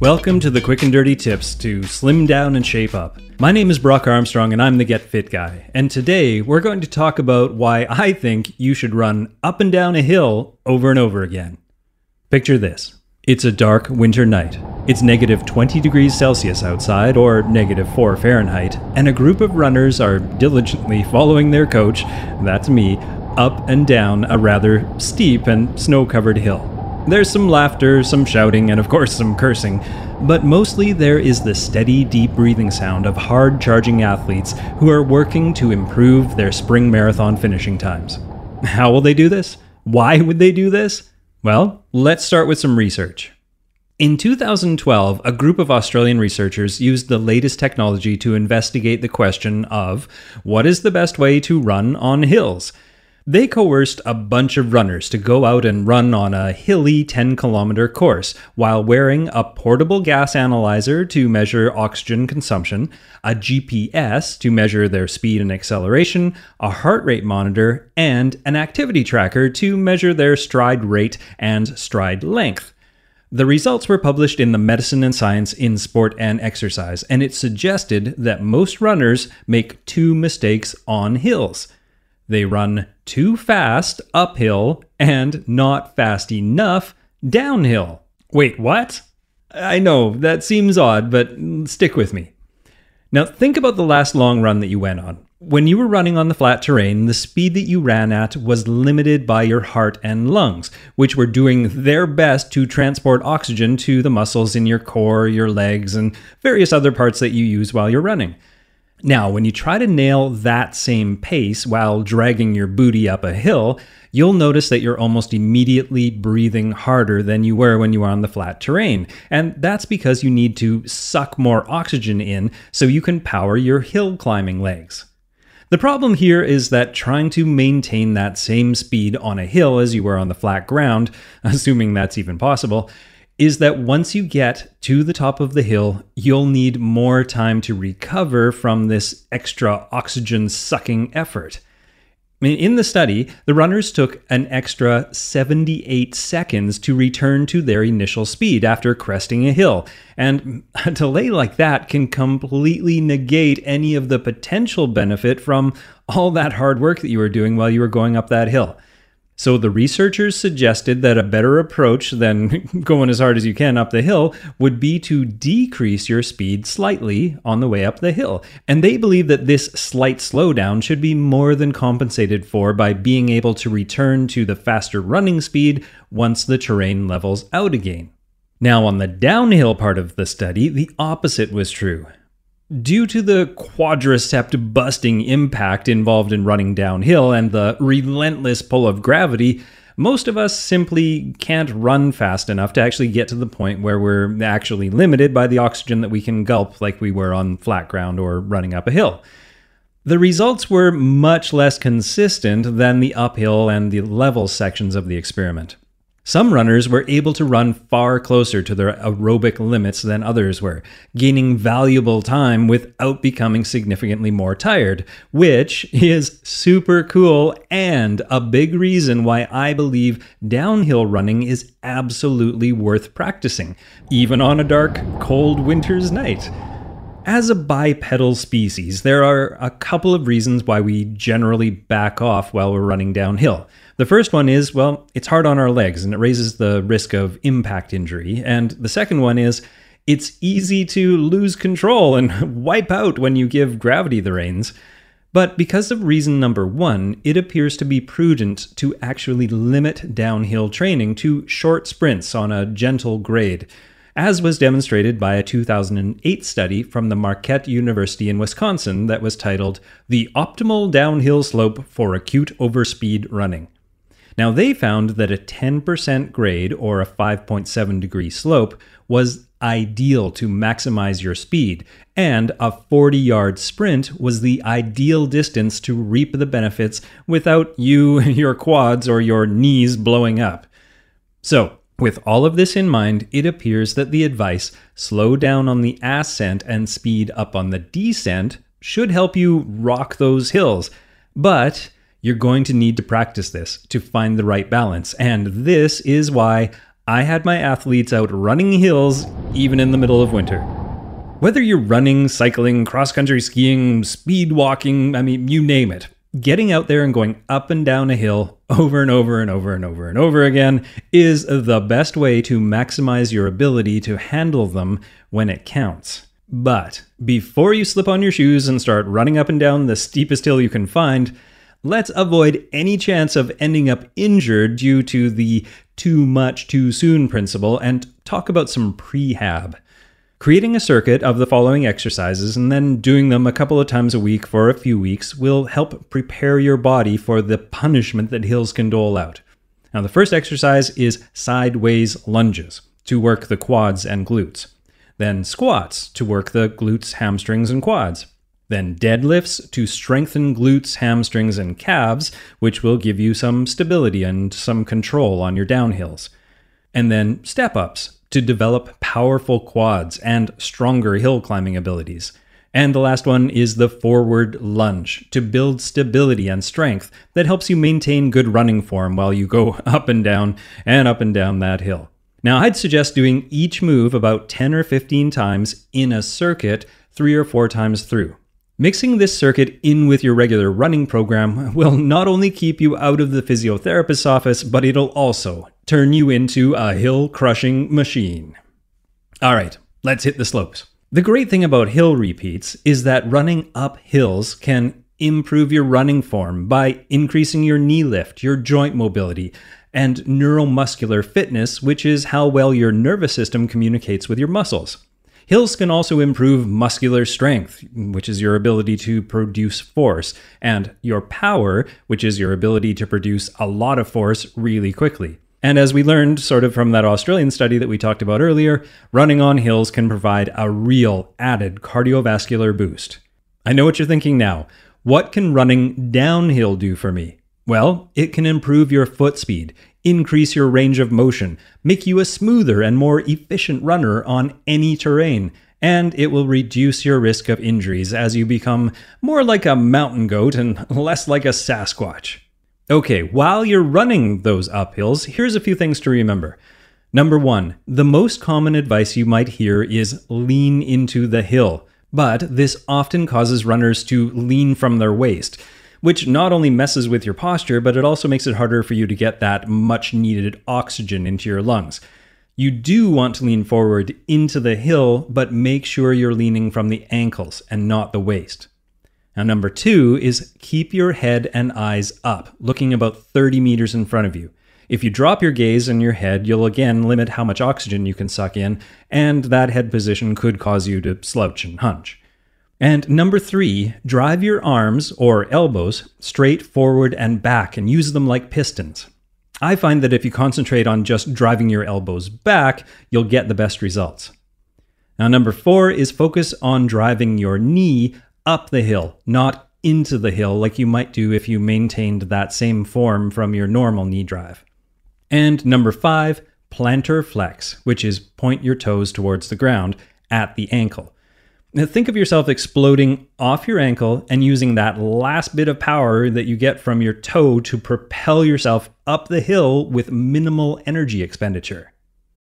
Welcome to the quick and dirty tips to slim down and shape up. My name is Brock Armstrong and I'm the Get Fit Guy. And today we're going to talk about why I think you should run up and down a hill over and over again. Picture this it's a dark winter night. It's negative 20 degrees Celsius outside, or negative 4 Fahrenheit, and a group of runners are diligently following their coach, that's me, up and down a rather steep and snow covered hill. There's some laughter, some shouting, and of course some cursing, but mostly there is the steady, deep breathing sound of hard charging athletes who are working to improve their spring marathon finishing times. How will they do this? Why would they do this? Well, let's start with some research. In 2012, a group of Australian researchers used the latest technology to investigate the question of what is the best way to run on hills? They coerced a bunch of runners to go out and run on a hilly 10 kilometer course while wearing a portable gas analyzer to measure oxygen consumption, a GPS to measure their speed and acceleration, a heart rate monitor, and an activity tracker to measure their stride rate and stride length. The results were published in the Medicine and Science in Sport and Exercise, and it suggested that most runners make two mistakes on hills. They run too fast uphill and not fast enough downhill. Wait, what? I know, that seems odd, but stick with me. Now, think about the last long run that you went on. When you were running on the flat terrain, the speed that you ran at was limited by your heart and lungs, which were doing their best to transport oxygen to the muscles in your core, your legs, and various other parts that you use while you're running. Now, when you try to nail that same pace while dragging your booty up a hill, you'll notice that you're almost immediately breathing harder than you were when you were on the flat terrain. And that's because you need to suck more oxygen in so you can power your hill climbing legs. The problem here is that trying to maintain that same speed on a hill as you were on the flat ground, assuming that's even possible, is that once you get to the top of the hill, you'll need more time to recover from this extra oxygen sucking effort. In the study, the runners took an extra 78 seconds to return to their initial speed after cresting a hill, and a delay like that can completely negate any of the potential benefit from all that hard work that you were doing while you were going up that hill. So the researchers suggested that a better approach than going as hard as you can up the hill would be to decrease your speed slightly on the way up the hill. And they believe that this slight slowdown should be more than compensated for by being able to return to the faster running speed once the terrain levels out again. Now, on the downhill part of the study, the opposite was true. Due to the quadriceps busting impact involved in running downhill and the relentless pull of gravity, most of us simply can't run fast enough to actually get to the point where we're actually limited by the oxygen that we can gulp like we were on flat ground or running up a hill. The results were much less consistent than the uphill and the level sections of the experiment. Some runners were able to run far closer to their aerobic limits than others were, gaining valuable time without becoming significantly more tired, which is super cool and a big reason why I believe downhill running is absolutely worth practicing, even on a dark, cold winter's night. As a bipedal species, there are a couple of reasons why we generally back off while we're running downhill. The first one is, well, it's hard on our legs and it raises the risk of impact injury. And the second one is, it's easy to lose control and wipe out when you give gravity the reins. But because of reason number one, it appears to be prudent to actually limit downhill training to short sprints on a gentle grade as was demonstrated by a 2008 study from the Marquette University in Wisconsin that was titled The Optimal Downhill Slope for Acute Overspeed Running. Now, they found that a 10% grade or a 5.7 degree slope was ideal to maximize your speed, and a 40 yard sprint was the ideal distance to reap the benefits without you, your quads, or your knees blowing up. So, with all of this in mind, it appears that the advice slow down on the ascent and speed up on the descent should help you rock those hills. But you're going to need to practice this to find the right balance. And this is why I had my athletes out running hills even in the middle of winter. Whether you're running, cycling, cross country skiing, speed walking, I mean, you name it, getting out there and going up and down a hill over and over and over and over and over again is the best way to maximize your ability to handle them when it counts. But before you slip on your shoes and start running up and down the steepest hill you can find, let's avoid any chance of ending up injured due to the too much too soon principle and talk about some prehab creating a circuit of the following exercises and then doing them a couple of times a week for a few weeks will help prepare your body for the punishment that hills can dole out. Now, the first exercise is sideways lunges to work the quads and glutes. Then squats to work the glutes, hamstrings, and quads. Then deadlifts to strengthen glutes, hamstrings, and calves, which will give you some stability and some control on your downhills. And then step ups to develop powerful quads and stronger hill climbing abilities. And the last one is the forward lunge to build stability and strength that helps you maintain good running form while you go up and down and up and down that hill. Now, I'd suggest doing each move about 10 or 15 times in a circuit, three or four times through. Mixing this circuit in with your regular running program will not only keep you out of the physiotherapist's office, but it'll also turn you into a hill crushing machine. All right, let's hit the slopes. The great thing about hill repeats is that running up hills can improve your running form by increasing your knee lift, your joint mobility, and neuromuscular fitness, which is how well your nervous system communicates with your muscles. Hills can also improve muscular strength, which is your ability to produce force, and your power, which is your ability to produce a lot of force really quickly. And as we learned sort of from that Australian study that we talked about earlier, running on hills can provide a real added cardiovascular boost. I know what you're thinking now. What can running downhill do for me? Well, it can improve your foot speed, increase your range of motion, make you a smoother and more efficient runner on any terrain, and it will reduce your risk of injuries as you become more like a mountain goat and less like a Sasquatch. Okay, while you're running those uphills, here's a few things to remember. Number one, the most common advice you might hear is lean into the hill, but this often causes runners to lean from their waist which not only messes with your posture, but it also makes it harder for you to get that much needed oxygen into your lungs. You do want to lean forward into the hill, but make sure you're leaning from the ankles and not the waist. Now, number two is keep your head and eyes up, looking about 30 meters in front of you. If you drop your gaze and your head, you'll again limit how much oxygen you can suck in, and that head position could cause you to slouch and hunch. And number three, drive your arms or elbows straight forward and back and use them like pistons. I find that if you concentrate on just driving your elbows back, you'll get the best results. Now, number four is focus on driving your knee up the hill, not into the hill like you might do if you maintained that same form from your normal knee drive. And number five, plantar flex, which is point your toes towards the ground at the ankle. Now think of yourself exploding off your ankle and using that last bit of power that you get from your toe to propel yourself up the hill with minimal energy expenditure.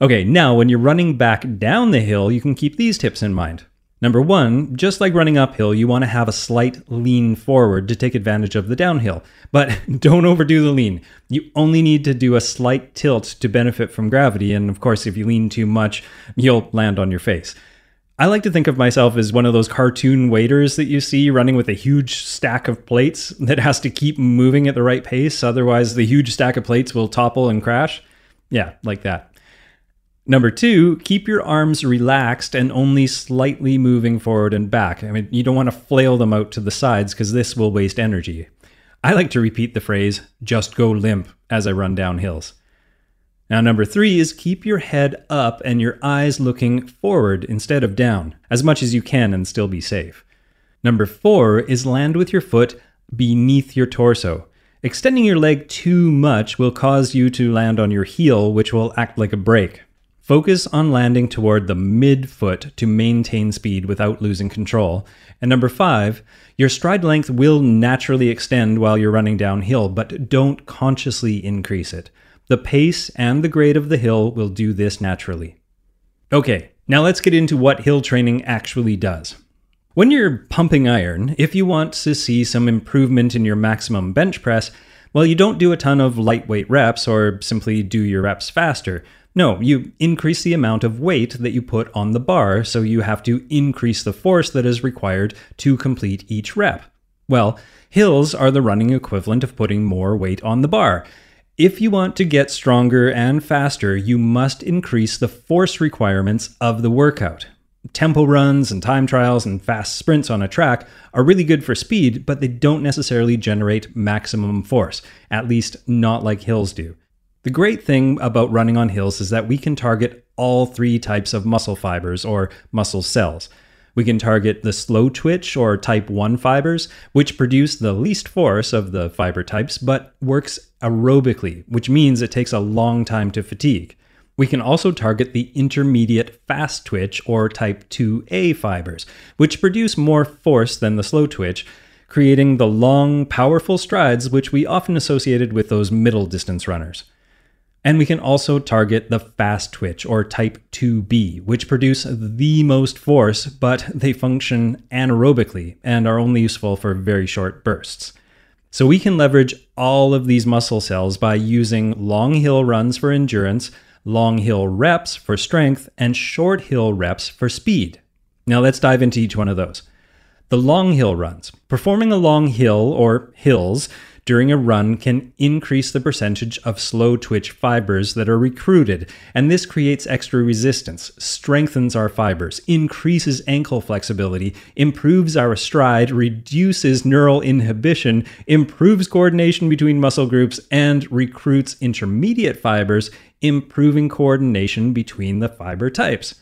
Okay, now when you're running back down the hill, you can keep these tips in mind. Number one, just like running uphill, you want to have a slight lean forward to take advantage of the downhill. But don't overdo the lean. You only need to do a slight tilt to benefit from gravity, and of course, if you lean too much, you'll land on your face. I like to think of myself as one of those cartoon waiters that you see running with a huge stack of plates that has to keep moving at the right pace, otherwise, the huge stack of plates will topple and crash. Yeah, like that. Number two, keep your arms relaxed and only slightly moving forward and back. I mean, you don't want to flail them out to the sides because this will waste energy. I like to repeat the phrase, just go limp, as I run down hills. Now, number three is keep your head up and your eyes looking forward instead of down, as much as you can and still be safe. Number four is land with your foot beneath your torso. Extending your leg too much will cause you to land on your heel, which will act like a brake. Focus on landing toward the midfoot to maintain speed without losing control. And number five, your stride length will naturally extend while you're running downhill, but don't consciously increase it. The pace and the grade of the hill will do this naturally. Okay, now let's get into what hill training actually does. When you're pumping iron, if you want to see some improvement in your maximum bench press, well, you don't do a ton of lightweight reps or simply do your reps faster. No, you increase the amount of weight that you put on the bar, so you have to increase the force that is required to complete each rep. Well, hills are the running equivalent of putting more weight on the bar. If you want to get stronger and faster, you must increase the force requirements of the workout. Tempo runs and time trials and fast sprints on a track are really good for speed, but they don't necessarily generate maximum force, at least not like hills do. The great thing about running on hills is that we can target all three types of muscle fibers or muscle cells. We can target the slow twitch or type 1 fibers, which produce the least force of the fiber types but works aerobically, which means it takes a long time to fatigue. We can also target the intermediate fast twitch or type 2A fibers, which produce more force than the slow twitch, creating the long, powerful strides which we often associated with those middle distance runners. And we can also target the fast twitch or type 2B, which produce the most force, but they function anaerobically and are only useful for very short bursts. So we can leverage all of these muscle cells by using long hill runs for endurance, long hill reps for strength, and short hill reps for speed. Now let's dive into each one of those. The long hill runs. Performing a long hill or hills during a run can increase the percentage of slow twitch fibers that are recruited, and this creates extra resistance, strengthens our fibers, increases ankle flexibility, improves our stride, reduces neural inhibition, improves coordination between muscle groups, and recruits intermediate fibers, improving coordination between the fiber types.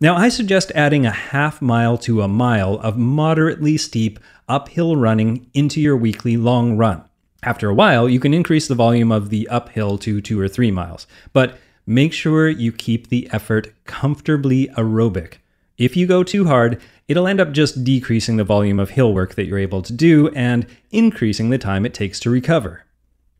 Now, I suggest adding a half mile to a mile of moderately steep uphill running into your weekly long run. After a while, you can increase the volume of the uphill to two or three miles, but make sure you keep the effort comfortably aerobic. If you go too hard, it'll end up just decreasing the volume of hill work that you're able to do and increasing the time it takes to recover.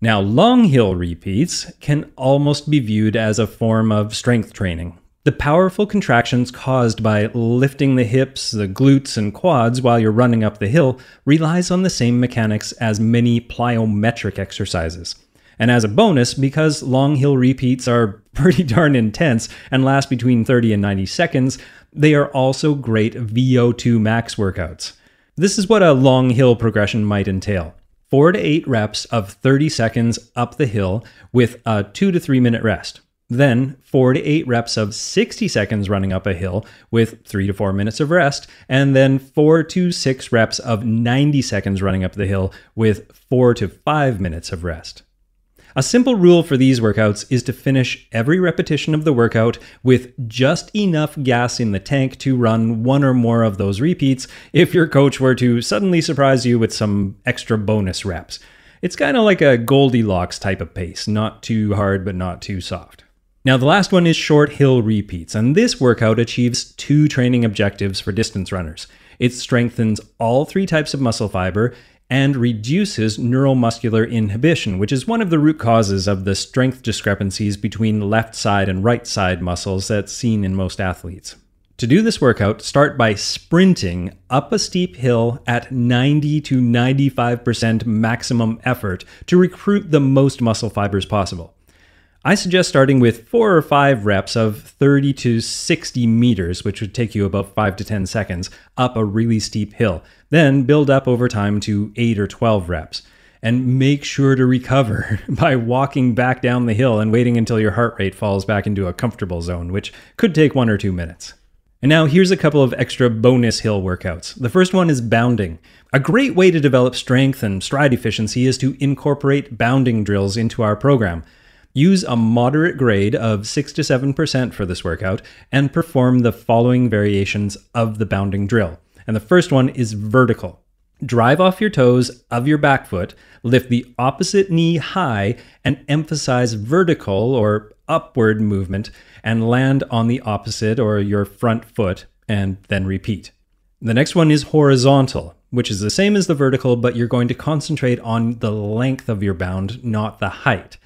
Now, long hill repeats can almost be viewed as a form of strength training. The powerful contractions caused by lifting the hips, the glutes, and quads while you're running up the hill relies on the same mechanics as many plyometric exercises. And as a bonus, because long hill repeats are pretty darn intense and last between 30 and 90 seconds, they are also great VO2 max workouts. This is what a long hill progression might entail four to eight reps of 30 seconds up the hill with a two to three minute rest. Then, four to eight reps of 60 seconds running up a hill with three to four minutes of rest. And then, four to six reps of 90 seconds running up the hill with four to five minutes of rest. A simple rule for these workouts is to finish every repetition of the workout with just enough gas in the tank to run one or more of those repeats if your coach were to suddenly surprise you with some extra bonus reps. It's kind of like a Goldilocks type of pace, not too hard but not too soft. Now, the last one is short hill repeats, and this workout achieves two training objectives for distance runners. It strengthens all three types of muscle fiber and reduces neuromuscular inhibition, which is one of the root causes of the strength discrepancies between left side and right side muscles that's seen in most athletes. To do this workout, start by sprinting up a steep hill at 90 to 95% maximum effort to recruit the most muscle fibers possible. I suggest starting with four or five reps of 30 to 60 meters, which would take you about 5 to 10 seconds, up a really steep hill. Then build up over time to 8 or 12 reps. And make sure to recover by walking back down the hill and waiting until your heart rate falls back into a comfortable zone, which could take one or two minutes. And now here's a couple of extra bonus hill workouts. The first one is bounding. A great way to develop strength and stride efficiency is to incorporate bounding drills into our program. Use a moderate grade of 6 to 7% for this workout and perform the following variations of the bounding drill. And the first one is vertical. Drive off your toes of your back foot, lift the opposite knee high, and emphasize vertical or upward movement and land on the opposite or your front foot and then repeat. The next one is horizontal, which is the same as the vertical, but you're going to concentrate on the length of your bound, not the height.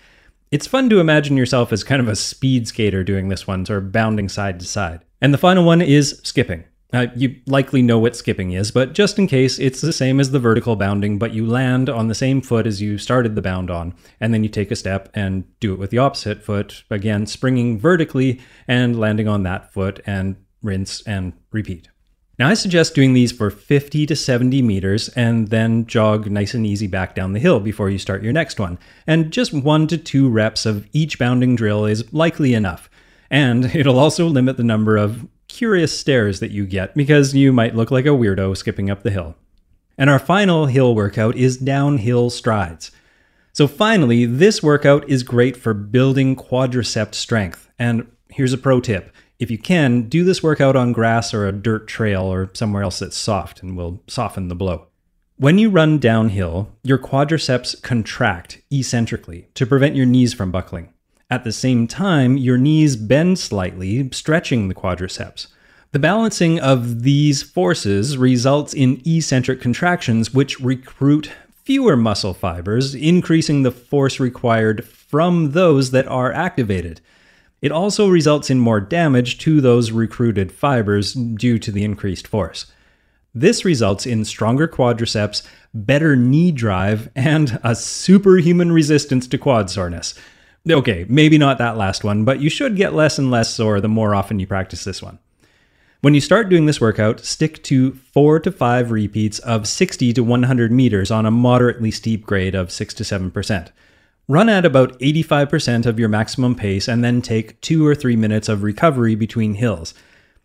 It's fun to imagine yourself as kind of a speed skater doing this one, sort of bounding side to side. And the final one is skipping. Uh, you likely know what skipping is, but just in case, it's the same as the vertical bounding, but you land on the same foot as you started the bound on, and then you take a step and do it with the opposite foot, again, springing vertically and landing on that foot, and rinse and repeat. Now, I suggest doing these for 50 to 70 meters and then jog nice and easy back down the hill before you start your next one. And just one to two reps of each bounding drill is likely enough. And it'll also limit the number of curious stares that you get because you might look like a weirdo skipping up the hill. And our final hill workout is downhill strides. So, finally, this workout is great for building quadricep strength. And here's a pro tip if you can, do this workout on grass or a dirt trail or somewhere else that's soft and will soften the blow. When you run downhill, your quadriceps contract eccentrically to prevent your knees from buckling. At the same time, your knees bend slightly, stretching the quadriceps. The balancing of these forces results in eccentric contractions, which recruit fewer muscle fibers, increasing the force required from those that are activated. It also results in more damage to those recruited fibers due to the increased force. This results in stronger quadriceps, better knee drive, and a superhuman resistance to quad soreness. Okay, maybe not that last one, but you should get less and less sore the more often you practice this one. When you start doing this workout, stick to 4 to 5 repeats of 60 to 100 meters on a moderately steep grade of 6 to 7%. Run at about 85% of your maximum pace and then take 2 or 3 minutes of recovery between hills.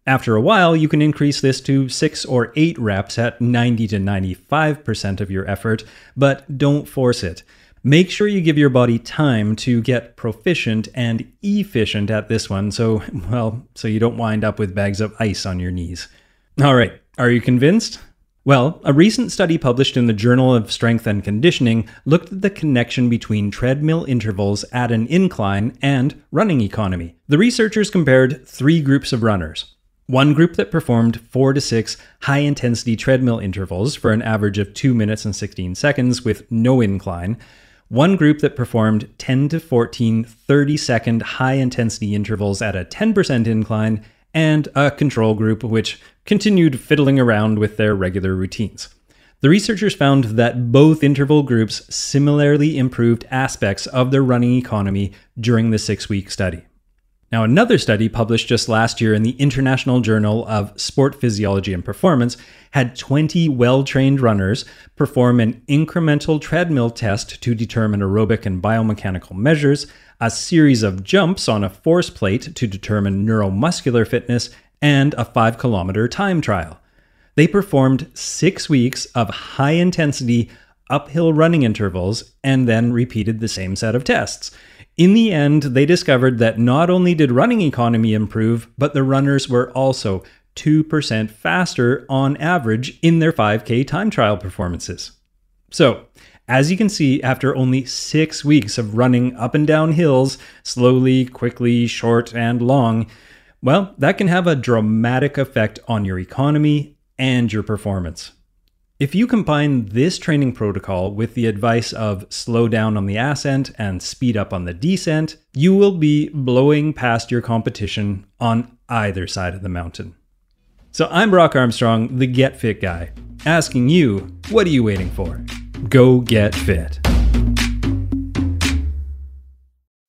After a while, you can increase this to 6 or 8 reps at 90 to 95% of your effort, but don't force it. Make sure you give your body time to get proficient and efficient at this one so, well, so you don't wind up with bags of ice on your knees. All right, are you convinced? Well, a recent study published in the Journal of Strength and Conditioning looked at the connection between treadmill intervals at an incline and running economy. The researchers compared three groups of runners. One group that performed four to six high intensity treadmill intervals for an average of 2 minutes and 16 seconds with no incline. One group that performed 10 to 14 30 second high intensity intervals at a 10% incline, and a control group which continued fiddling around with their regular routines. The researchers found that both interval groups similarly improved aspects of their running economy during the six week study. Now, another study published just last year in the International Journal of Sport Physiology and Performance had 20 well trained runners perform an incremental treadmill test to determine aerobic and biomechanical measures, a series of jumps on a force plate to determine neuromuscular fitness, and a 5 kilometer time trial. They performed six weeks of high intensity uphill running intervals and then repeated the same set of tests. In the end, they discovered that not only did running economy improve, but the runners were also 2% faster on average in their 5K time trial performances. So, as you can see, after only six weeks of running up and down hills, slowly, quickly, short, and long, well, that can have a dramatic effect on your economy and your performance. If you combine this training protocol with the advice of slow down on the ascent and speed up on the descent, you will be blowing past your competition on either side of the mountain. So I'm Brock Armstrong, the Get Fit guy, asking you, what are you waiting for? Go get fit.